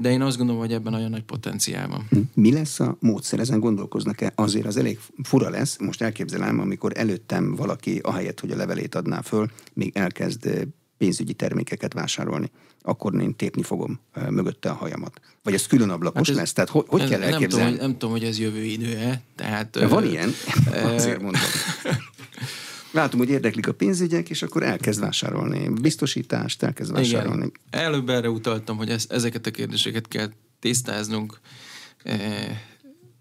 De én azt gondolom, hogy ebben nagyon nagy potenciál van. Hm. Mi lesz a módszer? Ezen gondolkoznak-e? Azért az elég fura lesz. Most elképzelem, amikor előttem valaki, ahelyett, hogy a levelét adná föl, még elkezd pénzügyi termékeket vásárolni, akkor én tépni fogom mögötte a hajamat. Vagy ez külön ablakos hát ez, lesz? Tehát hogy, hogy kell elképzelni? Nem tudom, hogy, nem tudom, hogy ez jövő idő-e. Tehát, Van ö, ilyen? (laughs) Azért mondom. (laughs) Látom, hogy érdeklik a pénzügyek, és akkor elkezd vásárolni. Biztosítást elkezd vásárolni. Igen. Előbb erre utaltam, hogy ez, ezeket a kérdéseket kell tisztáznunk e,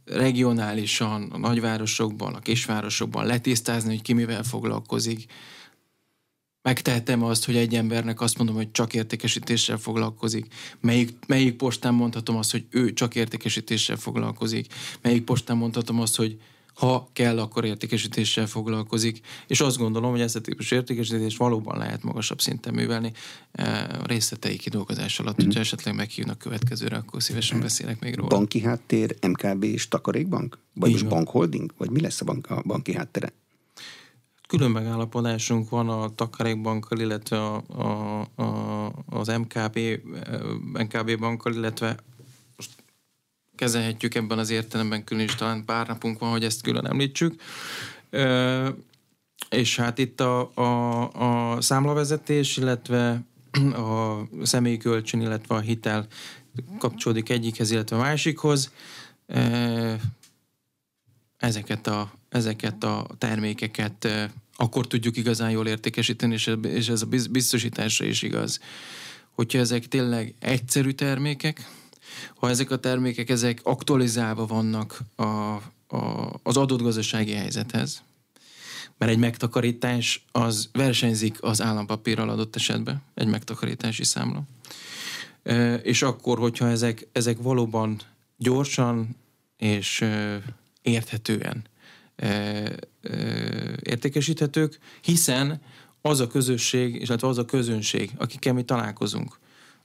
regionálisan, a nagyvárosokban, a kisvárosokban letisztázni, hogy ki mivel foglalkozik, megtehetem azt, hogy egy embernek azt mondom, hogy csak értékesítéssel foglalkozik. Melyik, melyik postán mondhatom azt, hogy ő csak értékesítéssel foglalkozik. Melyik postán mondhatom azt, hogy ha kell, akkor értékesítéssel foglalkozik. És azt gondolom, hogy ezt a típus értékesítés valóban lehet magasabb szinten művelni eh, a részletei kidolgozás alatt. Mm-hmm. Hogyha esetleg meghívnak következőre, akkor szívesen beszélek még róla. Banki háttér, MKB és takarékbank? Vagy most bankholding? Vagy mi lesz a, bank, a banki háttere? Külön megállapodásunk van a Takarékbankkal, illetve a, a, a, az MKB, MKB bankkal, illetve most kezelhetjük ebben az értelemben külön is, talán pár napunk van, hogy ezt külön említsük. E, és hát itt a, a, a számlavezetés, illetve a személyi kölcsön, illetve a hitel kapcsolódik egyikhez, illetve a másikhoz. Ezeket a, ezeket a termékeket akkor tudjuk igazán jól értékesíteni, és ez a biztosításra is igaz. Hogyha ezek tényleg egyszerű termékek, ha ezek a termékek ezek aktualizálva vannak a, a, az adott gazdasági helyzethez, mert egy megtakarítás az versenyzik az állampapírral adott esetben, egy megtakarítási számla. És akkor, hogyha ezek, ezek valóban gyorsan és érthetően értékesíthetők, hiszen az a közösség, illetve az a közönség, akikkel mi találkozunk,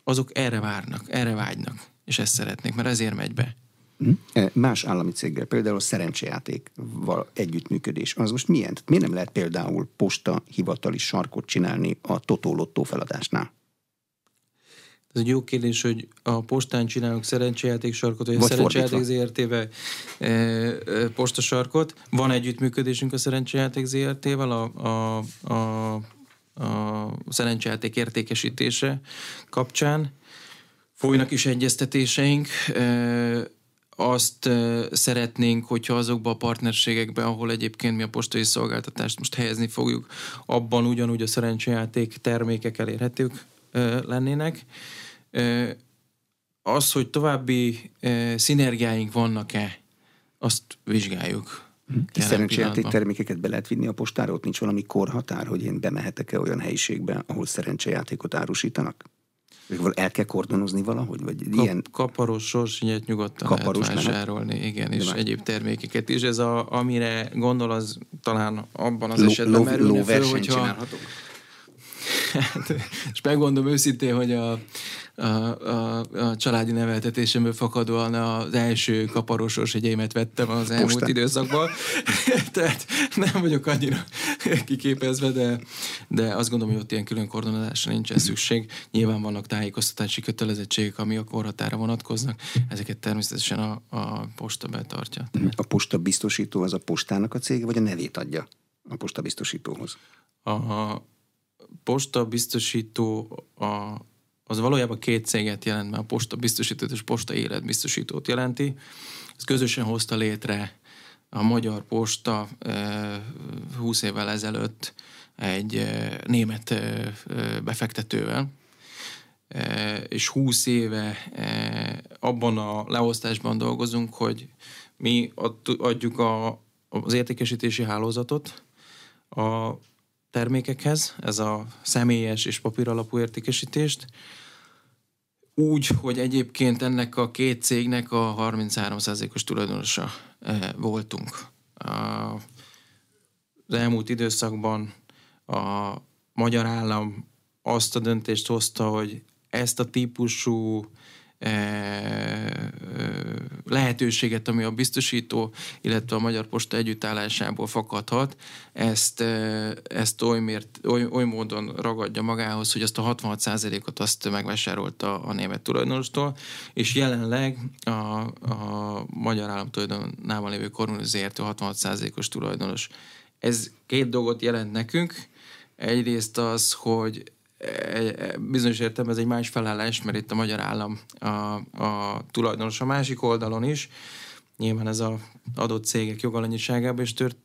azok erre várnak, erre vágynak, és ezt szeretnék, mert ezért megy be. Hm? E, más állami céggel, például a szerencsejátékval együttműködés, az most milyen? Miért nem lehet például posta hivatali sarkot csinálni a Totó Lottó feladásnál? Ez egy jó kérdés, hogy a postán csinálunk szerencsejáték sarkot, vagy, vagy a szerencsejáték ZRT-vel e, e, postasarkot. Van együttműködésünk a szerencsejáték ZRT-vel a, a, a, a szerencsejáték értékesítése kapcsán. Folynak is egyeztetéseink. E, azt szeretnénk, hogyha azokba a partnerségekbe, ahol egyébként mi a postai szolgáltatást most helyezni fogjuk, abban ugyanúgy a szerencsejáték termékek elérhetők lennének. Az, hogy további szinergiáink vannak-e, azt vizsgáljuk. Szerencsejáték termékeket be lehet vinni a postára? Ott nincs valami korhatár, hogy én bemehetek-e olyan helyiségbe, ahol szerencsejátékot árusítanak? El kell kordonozni valahogy? Vagy Kap, ilyen... Kaparos sorsinyet nyugodtan kaparos lehet vásárolni, lehet? igen, és egyéb termékeket is. Ez a, amire gondol, az talán abban az esetben ló, merülne ló föl, hogyha... Hát, és megmondom őszintén, hogy a, a, a, a családi neveltetésemből fakadóan az első kaparosos egyémet vettem az elmúlt Postán. időszakban. (laughs) Tehát nem vagyok annyira kiképezve, de, de azt gondolom, hogy ott ilyen külön koordinálásra nincsen szükség. Nyilván vannak tájékoztatási kötelezettségek, ami a korhatára vonatkoznak. Ezeket természetesen a, a posta betartja. A posta biztosító az a postának a cége, vagy a nevét adja a posta biztosítóhoz? A, posta biztosító a, az valójában két céget jelent, mert a posta biztosítót és posta életbiztosítót jelenti. Ez közösen hozta létre a Magyar Posta 20 évvel ezelőtt egy német befektetővel, és 20 éve abban a leosztásban dolgozunk, hogy mi adjuk a, az értékesítési hálózatot, a termékekhez, ez a személyes és papíralapú értékesítést, úgy, hogy egyébként ennek a két cégnek a 33%-os tulajdonosa eh, voltunk. Az elmúlt időszakban a magyar állam azt a döntést hozta, hogy ezt a típusú lehetőséget, ami a biztosító, illetve a Magyar Posta együttállásából fakadhat, ezt, ezt oly, mért, oly, oly módon ragadja magához, hogy azt a 66%-ot azt megvásárolta a német tulajdonostól, és jelenleg a, a magyar állam tulajdonában lévő Kormunus ZRT 66%-os tulajdonos. Ez két dolgot jelent nekünk. Egyrészt az, hogy bizonyos értem ez egy más felállás, mert itt a magyar állam a, a tulajdonos a másik oldalon is. Nyilván ez a adott cégek jogalanyiságában is tört,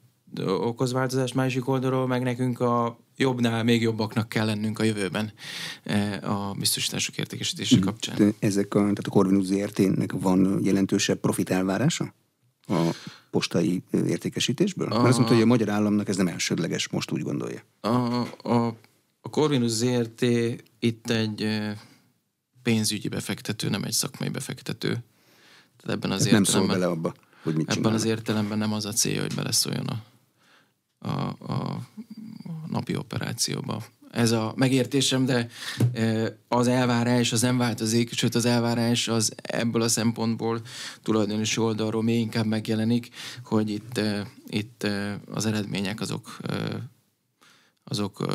okoz változást, másik oldalról meg nekünk a jobbnál még jobbaknak kell lennünk a jövőben e, a biztosítások értékesítése kapcsán. De ezek a, tehát a Corvinus ZRT-nek van jelentősebb profit elvárása? a postai értékesítésből? Mert azt mondta, hogy a magyar államnak ez nem elsődleges, most úgy gondolja. A, a a Corvinus ZRT itt egy pénzügyi befektető, nem egy szakmai befektető. Tehát ebben az értelemben, nem szól bele abba, hogy mit Ebben az értelemben nem az a célja, hogy beleszóljon a, a, a napi operációba. Ez a megértésem, de az elvárás az nem változik, sőt az elvárás az ebből a szempontból tulajdonosi oldalról még inkább megjelenik, hogy itt, itt az eredmények azok azok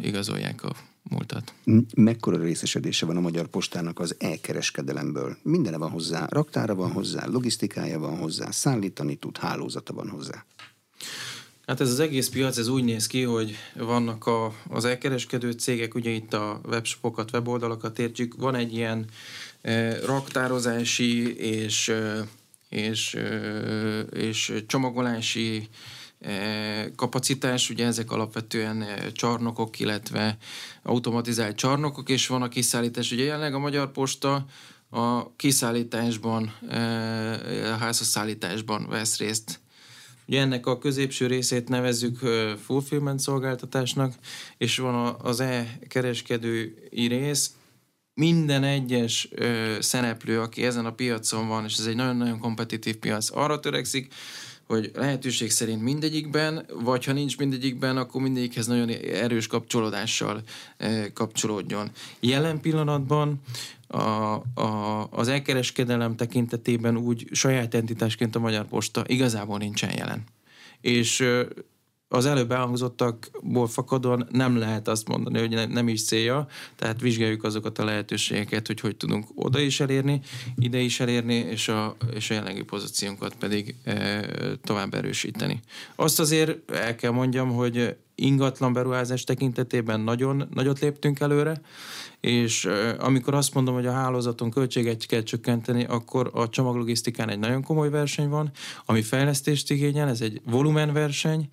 igazolják a múltat. Mekkora részesedése van a Magyar Postának az elkereskedelemből? Mindene van hozzá, raktára van hozzá, logisztikája van hozzá, szállítani tud, hálózata van hozzá. Hát ez az egész piac, ez úgy néz ki, hogy vannak a, az elkereskedő cégek, ugye itt a webshopokat, weboldalakat értjük, van egy ilyen e, raktározási és, e, és, e, és csomagolási kapacitás, ugye ezek alapvetően csarnokok, illetve automatizált csarnokok, és van a kiszállítás. Ugye jelenleg a Magyar Posta a kiszállításban, a házasszállításban vesz részt. Ugye ennek a középső részét nevezzük fulfillment szolgáltatásnak, és van az e-kereskedői rész, minden egyes szereplő, aki ezen a piacon van, és ez egy nagyon-nagyon kompetitív piac, arra törekszik, hogy lehetőség szerint mindegyikben, vagy ha nincs mindegyikben, akkor mindegyikhez nagyon erős kapcsolódással ö, kapcsolódjon. Jelen pillanatban a, a, az elkereskedelem tekintetében úgy saját entitásként a Magyar Posta igazából nincsen jelen. És az előbb elhangzottakból fakadóan nem lehet azt mondani, hogy nem is célja, tehát vizsgáljuk azokat a lehetőségeket, hogy hogy tudunk oda is elérni, ide is elérni, és a, és a jelenlegi pozíciónkat pedig e, tovább erősíteni. Azt azért el kell mondjam, hogy ingatlan beruházás tekintetében nagyon nagyot léptünk előre, és amikor azt mondom, hogy a hálózaton költséget kell csökkenteni, akkor a csomaglogisztikán egy nagyon komoly verseny van, ami fejlesztést igényel, ez egy volumenverseny,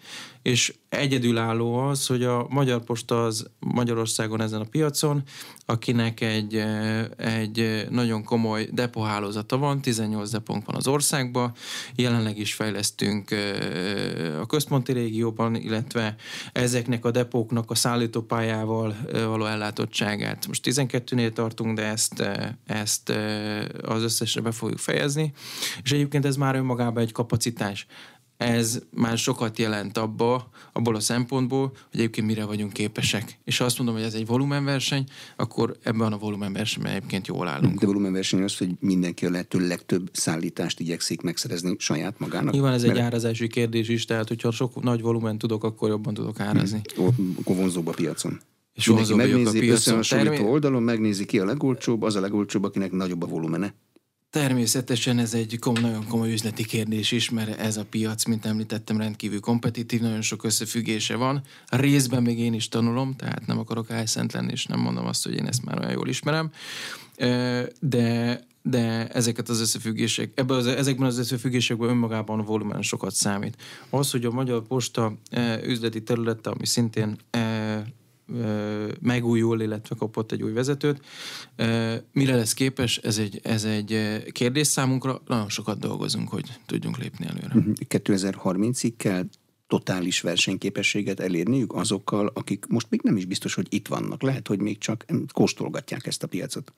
és egyedülálló az, hogy a Magyar Posta az Magyarországon ezen a piacon, akinek egy, egy nagyon komoly depohálózata van, 18 depónk van az országban, jelenleg is fejlesztünk a központi régióban, illetve ezeknek a depóknak a szállítópályával való ellátottságát. Most 12-nél tartunk, de ezt, ezt az összesre be fogjuk fejezni, és egyébként ez már önmagában egy kapacitás ez már sokat jelent abba, abból a szempontból, hogy egyébként mire vagyunk képesek. És ha azt mondom, hogy ez egy volumenverseny, akkor ebben a volumenversenyben egyébként jól állunk. De volumenverseny az, hogy mindenki a lehető legtöbb szállítást igyekszik megszerezni saját magának. Nyilván ez Mert... egy árazási kérdés is, tehát hogyha sok nagy volumen tudok, akkor jobban tudok árazni. Hmm. Akkor vonzóbb a piacon. És Mindenki megnézi, a piacon. összehasonlító oldalon megnézi ki a legolcsóbb, az a legolcsóbb, akinek nagyobb a volumene. Természetesen ez egy kom- nagyon komoly üzleti kérdés is, mert ez a piac, mint említettem, rendkívül kompetitív, nagyon sok összefüggése van. A részben még én is tanulom, tehát nem akarok álszent lenni, és nem mondom azt, hogy én ezt már olyan jól ismerem. De de ezeket az összefüggések, ebben az, ezekben az összefüggésekben önmagában a volumen sokat számít. Az, hogy a Magyar Posta üzleti területe, ami szintén megújul, illetve kapott egy új vezetőt. Mire lesz képes, ez egy, ez egy kérdés számunkra. Nagyon sokat dolgozunk, hogy tudjunk lépni előre. 2030-ig mhm. kell totális versenyképességet elérniük azokkal, akik most még nem is biztos, hogy itt vannak. Lehet, hogy még csak kóstolgatják ezt a piacot.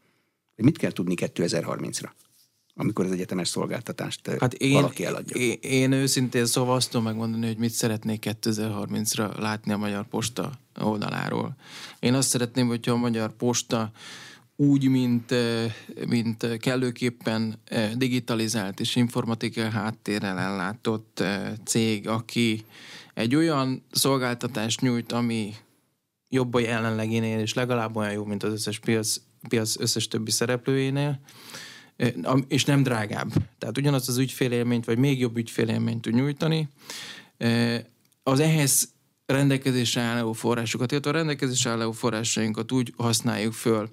Mit kell tudni 2030-ra? Amikor az egyetemes szolgáltatást hát én, valaki eladja. Én, én őszintén szóval azt tudom megmondani, hogy mit szeretnék 2030-ra látni a Magyar Posta oldaláról. Én azt szeretném, hogyha a Magyar Posta úgy, mint, mint kellőképpen digitalizált és informatikai háttérrel ellátott cég, aki egy olyan szolgáltatást nyújt, ami jobb a jelenlegénél, és legalább olyan jó, mint az összes piac, piac összes többi szereplőjénél, és nem drágább. Tehát ugyanazt az ügyfélélményt, vagy még jobb ügyfélélményt tud nyújtani. Az ehhez rendelkezésre álló forrásokat, illetve a rendelkezésre álló forrásainkat úgy használjuk föl,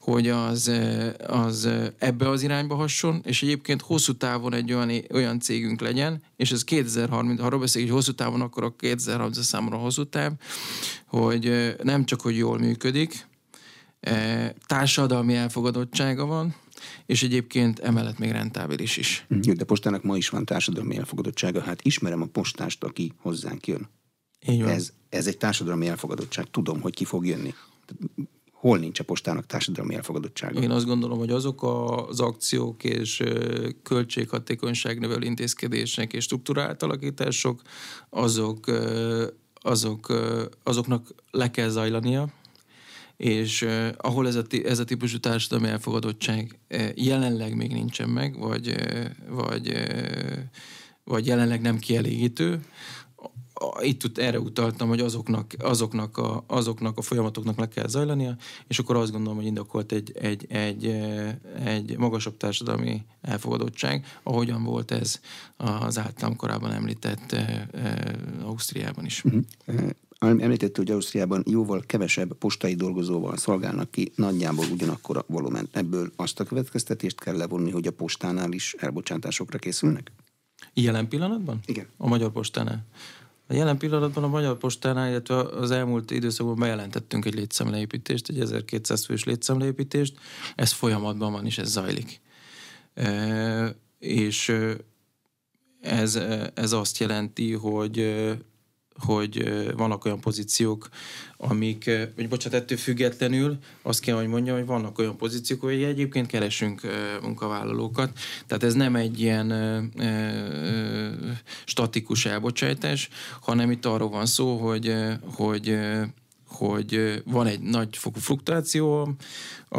hogy az, az ebbe az irányba hasson, és egyébként hosszú távon egy olyan, olyan cégünk legyen, és ez 2030, ha arról hogy hosszú távon, akkor a 2030 számomra hosszú táv, hogy nem csak, hogy jól működik, társadalmi elfogadottsága van, és egyébként emellett még rentábilis is. Jó, de postának ma is van társadalmi elfogadottsága. Hát ismerem a postást, aki hozzánk jön. Így van. Ez, ez egy társadalmi elfogadottság. Tudom, hogy ki fog jönni. Hol nincs a postának társadalmi elfogadottsága? Én azt gondolom, hogy azok az akciók és költséghatékonyság növelő intézkedések és struktúrált alakítások, azok, azok, azoknak le kell zajlania, és uh, ahol ez a, ez a típusú társadalmi elfogadottság uh, jelenleg még nincsen meg, vagy, uh, vagy, uh, vagy jelenleg nem kielégítő, itt tud, erre utaltam, hogy azoknak, azoknak, a, azoknak a folyamatoknak le kell zajlania, és akkor azt gondolom, hogy indokolt egy, egy, egy, egy magasabb társadalmi elfogadottság, ahogyan volt ez az általam korábban említett Ausztriában is. Említette, hogy Ausztriában jóval kevesebb postai dolgozóval szolgálnak ki, nagyjából ugyanakkor a volumen. Ebből azt a következtetést kell levonni, hogy a postánál is elbocsátásokra készülnek? Jelen pillanatban? Igen. A Magyar Postánál? A jelen pillanatban a Magyar Postánál, illetve az elmúlt időszakban bejelentettünk egy létszemleépítést, egy 1200 fős létszemleépítést. Ez folyamatban van, és ez zajlik. E, és ez, ez azt jelenti, hogy hogy vannak olyan pozíciók, amik, vagy bocsánat, ettől függetlenül azt kell, hogy mondjam, hogy vannak olyan pozíciók, hogy egyébként keresünk munkavállalókat. Tehát ez nem egy ilyen statikus elbocsátás, hanem itt arról van szó, hogy, hogy hogy van egy nagy fokú fluktuáció a,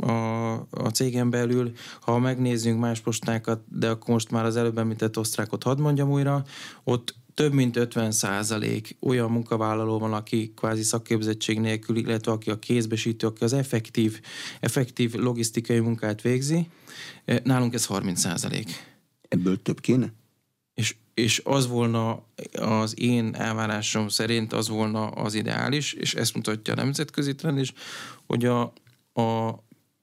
a, a cégen belül. Ha megnézzünk más postákat, de akkor most már az előbb említett osztrákot hadd mondjam újra, ott több mint 50 százalék olyan munkavállaló van, aki kvázi szakképzettség nélkül, illetve aki a kézbesítő, aki az effektív, effektív logisztikai munkát végzi. Eh, nálunk ez 30 százalék. Ebből több kéne? És, és az volna az én elvárásom szerint az volna az ideális, és ezt mutatja a nemzetközi trend is, hogy a, a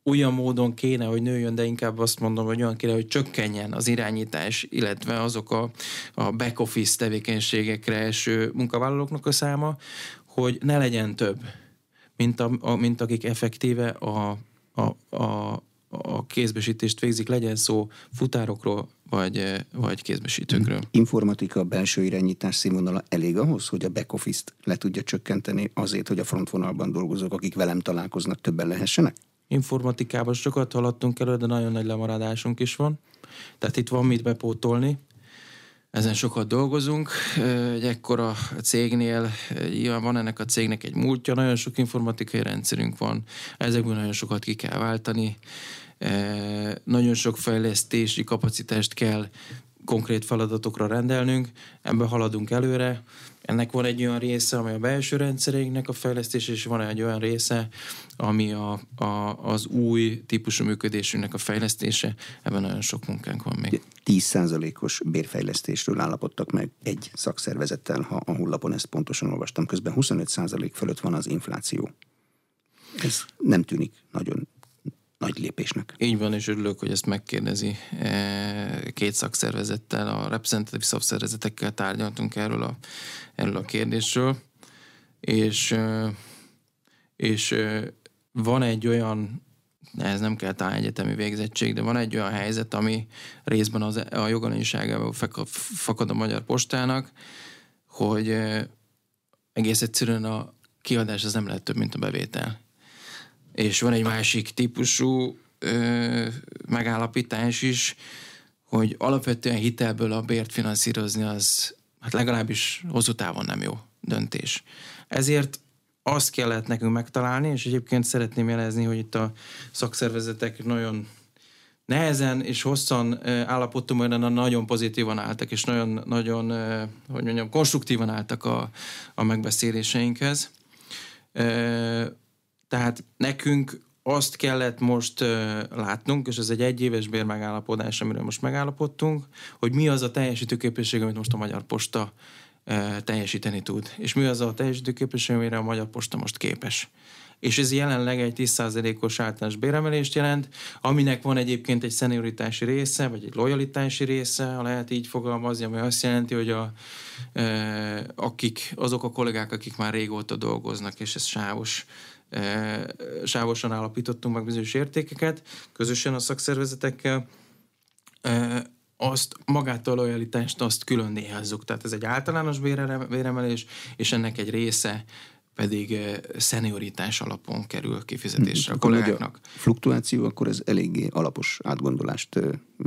olyan módon kéne, hogy nőjön, de inkább azt mondom, hogy olyan kéne, hogy csökkenjen az irányítás, illetve azok a, a back office tevékenységekre eső munkavállalóknak a száma, hogy ne legyen több, mint, a, a, mint akik effektíve a, a, a, a kézbesítést végzik, legyen szó futárokról, vagy, vagy kézbesítőkről. Informatika belső irányítás színvonala elég ahhoz, hogy a back office-t le tudja csökkenteni azért, hogy a frontvonalban dolgozók, akik velem találkoznak, többen lehessenek? Informatikában sokat haladtunk elő, de nagyon nagy lemaradásunk is van. Tehát itt van mit bepótolni. Ezen sokat dolgozunk. Egy ekkora cégnél van ennek a cégnek egy múltja, nagyon sok informatikai rendszerünk van, ezekből nagyon sokat ki kell váltani. Nagyon sok fejlesztési kapacitást kell konkrét feladatokra rendelnünk, ebben haladunk előre. Ennek van egy olyan része, ami a belső rendszereinknek a fejlesztés, és van egy olyan része, ami a, a, az új típusú működésünknek a fejlesztése. Ebben nagyon sok munkánk van még. 10%-os bérfejlesztésről állapodtak meg egy szakszervezettel, ha a hullapon ezt pontosan olvastam. Közben 25% fölött van az infláció. Ez nem tűnik nagyon nagy lépésnek. Így van, és örülök, hogy ezt megkérdezi. E, két szakszervezettel, a reprezentatív szakszervezetekkel tárgyaltunk erről a, erről a kérdésről, és, e, és e, van egy olyan ez nem kell talán egyetemi végzettség, de van egy olyan helyzet, ami részben az, a jogalanyúságából fakad a Magyar Postának, hogy egész egyszerűen a kiadás az nem lehet több, mint a bevétel. És van egy másik típusú ö, megállapítás is, hogy alapvetően hitelből a bért finanszírozni az hát legalábbis hosszú távon nem jó döntés. Ezért azt kellett nekünk megtalálni, és egyébként szeretném jelezni, hogy itt a szakszervezetek nagyon nehezen és hosszan állapodtunk, mert nagyon pozitívan álltak, és nagyon, nagyon hogy mondjam, konstruktívan álltak a, a megbeszéléseinkhez. Tehát nekünk azt kellett most látnunk, és ez egy egyéves bérmegállapodás, amiről most megállapodtunk, hogy mi az a teljesítőképesség, amit most a Magyar Posta teljesíteni tud. És mi az a teljesítőképesség, amire a Magyar Posta most képes. És ez jelenleg egy 10%-os általános béremelést jelent, aminek van egyébként egy szenioritási része, vagy egy lojalitási része, ha lehet így fogalmazni, ami azt jelenti, hogy a, akik, azok a kollégák, akik már régóta dolgoznak, és ez sávos sávosan állapítottunk meg bizonyos értékeket, közösen a szakszervezetekkel, azt magát a lojalitást azt külön néházzuk. Tehát ez egy általános béremelés, és ennek egy része pedig szenioritás alapon kerül kifizetésre a kollégáknak. A fluktuáció, akkor ez eléggé alapos átgondolást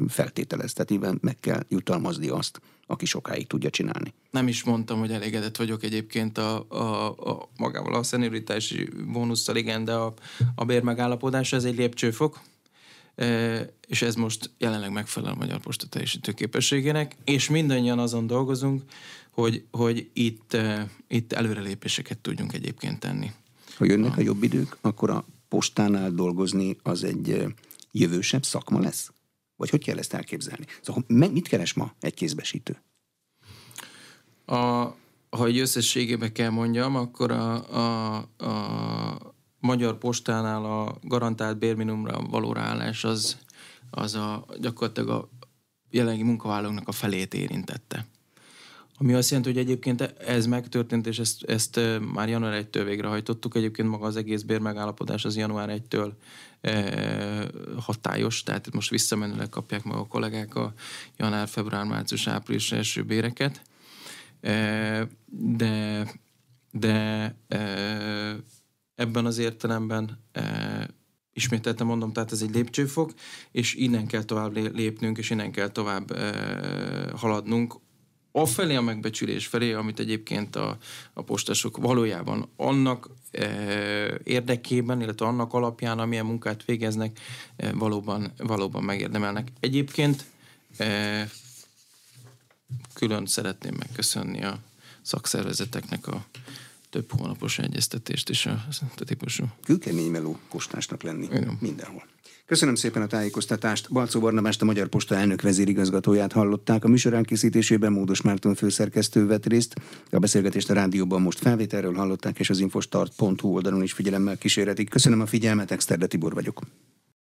feltételez, tehát így meg kell jutalmazni azt, aki sokáig tudja csinálni. Nem is mondtam, hogy elégedett vagyok egyébként a, a, a magával a szenioritási bónusszal, igen, de a, a bérmegállapodás ez egy lépcsőfok, e, és ez most jelenleg megfelel a Magyar Posta teljesítő képességének, és mindannyian azon dolgozunk, hogy, hogy itt, e, itt előrelépéseket tudjunk egyébként tenni. Ha jönnek a jobb idők, akkor a postánál dolgozni az egy e, jövősebb szakma lesz? Vagy hogy kell ezt elképzelni? Szóval mit keres ma egy kézbesítő? A, ha egy összességében kell mondjam, akkor a, a, a Magyar Postánál a garantált bérminimumra való ráállás az, az a, gyakorlatilag a jelenlegi munkavállalóknak a felét érintette. Ami azt jelenti, hogy egyébként ez megtörtént, és ezt, ezt már január 1-től végrehajtottuk. Egyébként maga az egész bérmegállapodás az január 1-től e, hatályos, tehát most visszamenőleg kapják meg a kollégák a január, február, március, április első béreket. De de ebben az értelemben ismételten mondom, tehát ez egy lépcsőfok, és innen kell tovább lépnünk, és innen kell tovább haladnunk afelé a megbecsülés felé, amit egyébként a, a postasok valójában annak e, érdekében, illetve annak alapján, amilyen munkát végeznek, e, valóban, valóban megérdemelnek. Egyébként e, külön szeretném megköszönni a szakszervezeteknek a több hónapos egyeztetést és a, a típusú. Kőkemény meló postásnak lenni Igen. mindenhol. Köszönöm szépen a tájékoztatást. Balcó Barnabást, a Magyar Posta elnök vezérigazgatóját hallották. A műsor elkészítésében Módos Márton főszerkesztő vett részt. A beszélgetést a rádióban most felvételről hallották, és az infostart.hu oldalon is figyelemmel kísérhetik. Köszönöm a figyelmet, Exterde Tibor vagyok.